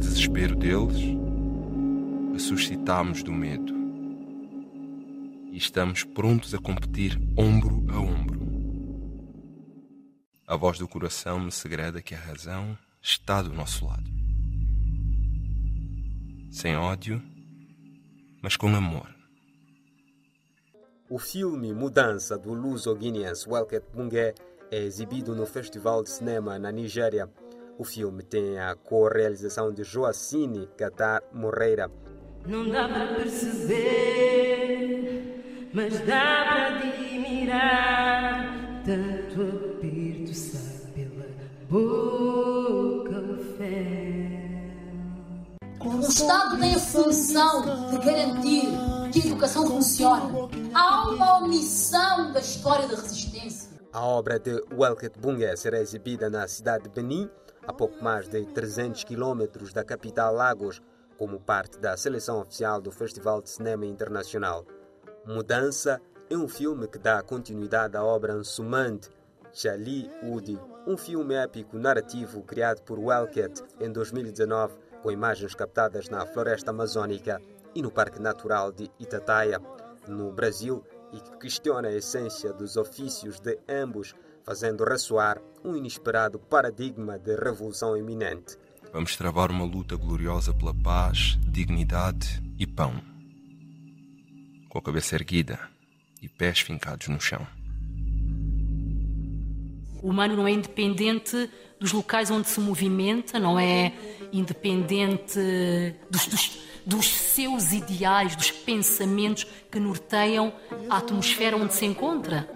desespero deles, ressuscitámos do medo e estamos prontos a competir ombro a ombro. A voz do coração me segreda que a razão está do nosso lado. Sem ódio, mas com amor. O filme Mudança do luso-guineense Welket Bungé é exibido no Festival de Cinema na Nigéria. O filme tem a co-realização de Joacine Qatar Moreira. Não dá para perceber, mas dá para admirar. Tanto aperto sai pela boca o O Estado tem a função de garantir que a educação funcione. Há uma omissão da história da resistência. A obra de Welket Bungé será exibida na cidade de Benin, a pouco mais de 300 quilômetros da capital Lagos, como parte da seleção oficial do Festival de Cinema Internacional. Mudança é um filme que dá continuidade à obra Ansumante, Chali Udi, um filme épico narrativo criado por Welket em 2019, com imagens captadas na floresta amazônica e no Parque Natural de Itataia, no Brasil, e que questiona a essência dos ofícios de ambos, fazendo ressoar um inesperado paradigma de revolução iminente. Vamos travar uma luta gloriosa pela paz, dignidade e pão. Com a cabeça erguida e pés fincados no chão. O humano não é independente dos locais onde se movimenta, não é independente dos, dos, dos seus ideais, dos pensamentos que norteiam a atmosfera onde se encontra.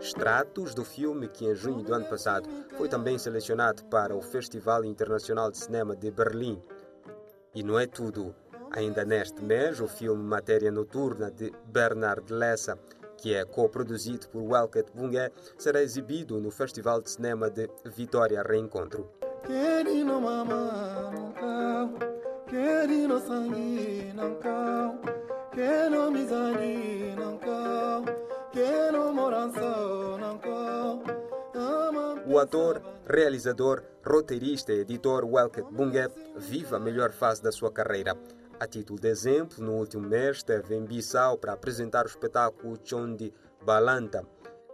Extratos do filme que em junho do ano passado foi também selecionado para o Festival Internacional de Cinema de Berlim. E não é tudo. Ainda neste mês, o filme Matéria Noturna de Bernard Lessa, que é co-produzido por Welket Bungé, será exibido no Festival de Cinema de Vitória Reencontro. Querendo mamar no carro, querendo sangue morança. O ator, realizador, roteirista e editor Welket Bungé vive a melhor fase da sua carreira. A título de exemplo, no último mês esteve em Bissau para apresentar o espetáculo Chondi Balanta.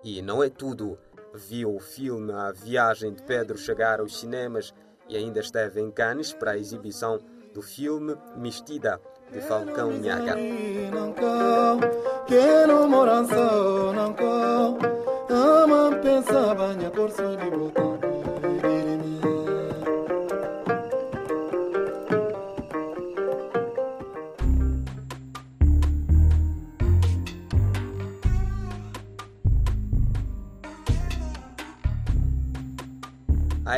E não é tudo. Viu o filme A Viagem de Pedro chegar aos cinemas e ainda esteve em Cannes para a exibição do filme Mistida, de Falcão Nhaga. Quero.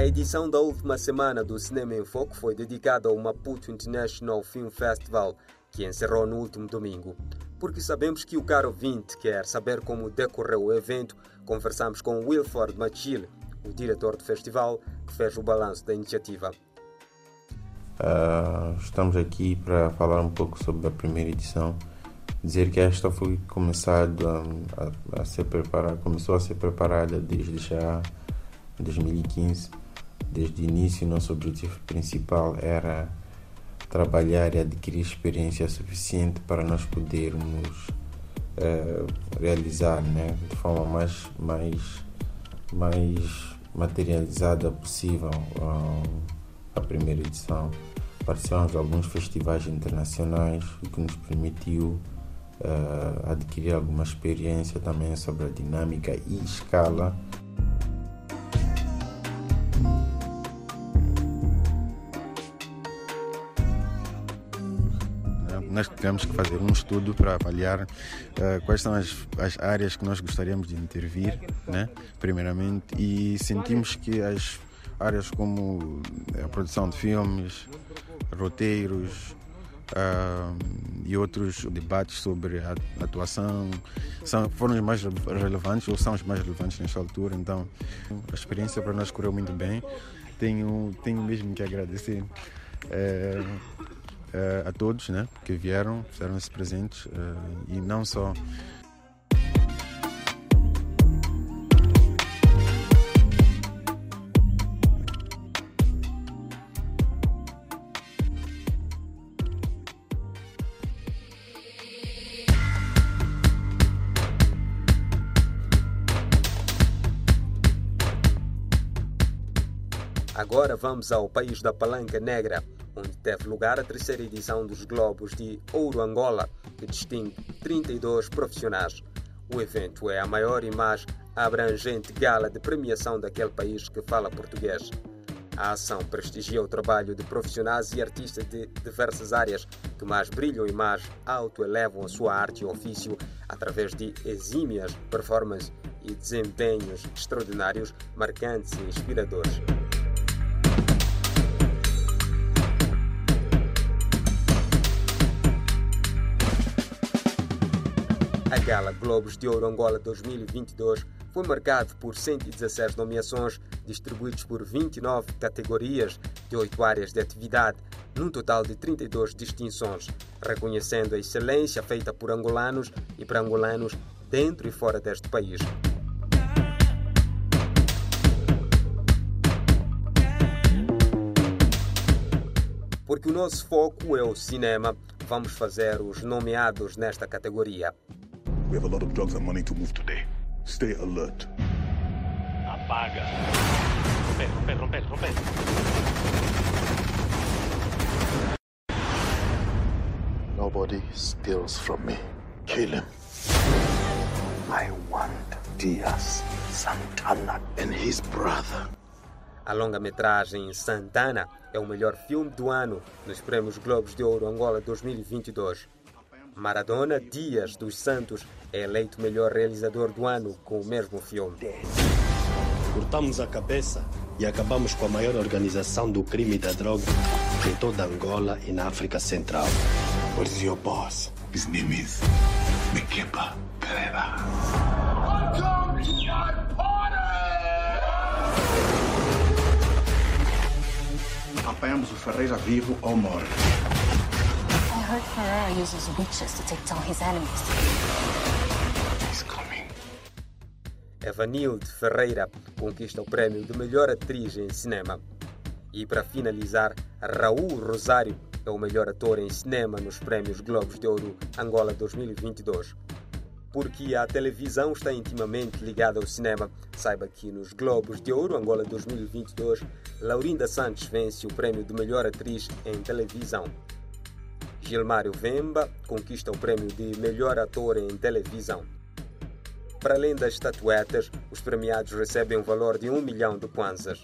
A edição da última semana do Cinema em Foco foi dedicada ao Maputo International Film Festival, que encerrou no último domingo. Porque sabemos que o caro ouvinte quer saber como decorreu o evento, conversamos com Wilford Machil, o diretor do festival, que fez o balanço da iniciativa. Uh, estamos aqui para falar um pouco sobre a primeira edição. Dizer que esta foi começado a, a, a ser preparada, começou a ser preparada desde já 2015. Desde o início, nosso objetivo principal era trabalhar e adquirir experiência suficiente para nós podermos uh, realizar né, de forma mais, mais, mais materializada possível uh, a primeira edição. Participamos de alguns festivais internacionais, o que nos permitiu uh, adquirir alguma experiência também sobre a dinâmica e escala nós tivemos que fazer um estudo para avaliar uh, quais são as, as, áreas que nós gostaríamos de intervir, né? primeiramente, e sentimos que as áreas como a produção de filmes, roteiros uh, e outros debates sobre a atuação são, foram os mais relevantes ou são os mais relevantes nesta altura. Então, a experiência para nós correu muito bem. Tenho, tenho mesmo que agradecer. Uh, uh, a todos né, que vieram, fizeram-se presentes uh, eh, e não só. Agora vamos ao país da palanca negra, onde teve lugar a terceira edição dos Globos de Ouro Angola, que distingue 32 profissionais. O evento é a maior e mais abrangente gala de premiação daquele país que fala português. A ação prestigia o trabalho de profissionais e artistas de diversas áreas que mais brilham e mais autoelevam a sua arte e ofício através de exímias performances e desempenhos extraordinários, marcantes e inspiradores. A Gala Globos de Ouro Angola 2022 foi marcado por 116 nomeações, distribuídas por 29 categorias de 8 áreas de atividade, num total de 32 distinções, reconhecendo a excelência feita por angolanos e para angolanos dentro e fora deste país. Porque o nosso foco é o cinema, vamos fazer os nomeados nesta categoria. We have a lot of drugs and money to move today. Stay alert. Apaga. Romper, romper, romper, romper. Nobody steals from me. Kill him. I want Diaz, Santana, and his brother. A longa-metragem Santana é o melhor filme do ano nos Prêmios Globos de Ouro Angola 2022. Maradona Dias dos Santos é eleito melhor realizador do ano com o mesmo filme. Cortamos a cabeça e acabamos com a maior organização do crime e da droga em toda Angola e na África Central. What is your boss? His name is Mikepa Pereira. Welcome to my party! Apanhamos o Ferreira vivo ou morto. Heard Ferreira uses witches to take down his enemies. He's coming. Evanilde Ferreira conquista o prêmio de melhor atriz em cinema. E para finalizar, Raul Rosário é o melhor ator em cinema nos Prémios Globos de Ouro Angola 2022. Porque a televisão está intimamente ligada ao cinema, saiba que nos Globos de Ouro Angola 2022, Laurinda Santos vence o prêmio de melhor atriz em televisão. Gilmário Vemba conquista o prêmio de melhor ator em televisão. Para além das estatuetas, os premiados recebem um valor de um milhão de kwanzas.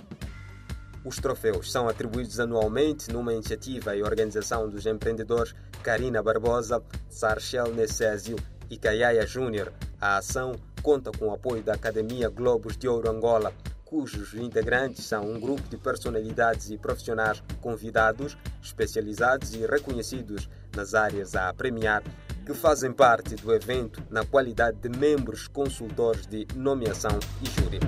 Os troféus são atribuídos anualmente numa iniciativa e organização dos empreendedores Karina Barbosa, Sarchel Necésio e Kayaya Júnior. A ação conta com o apoio da Academia Globos de Ouro Angola, cujos integrantes são um grupo de personalidades e profissionais convidados, especializados e reconhecidos nas áreas a premiar, que fazem parte do evento na qualidade de membros consultores de nomeação e júri.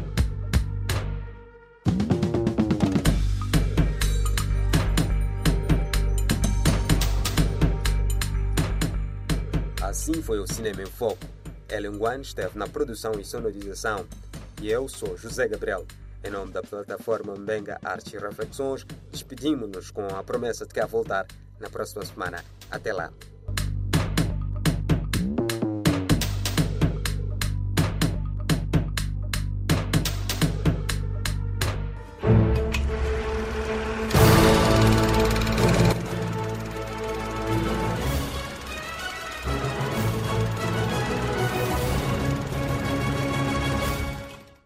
Assim foi o Cinema em Foco. Ellen Wan esteve na produção e sonorização e eu sou José Gabriel. Em nome da plataforma Mbenga Artes e Reflexões, despedimos-nos com a promessa de cá voltar na próxima semana. Até lá!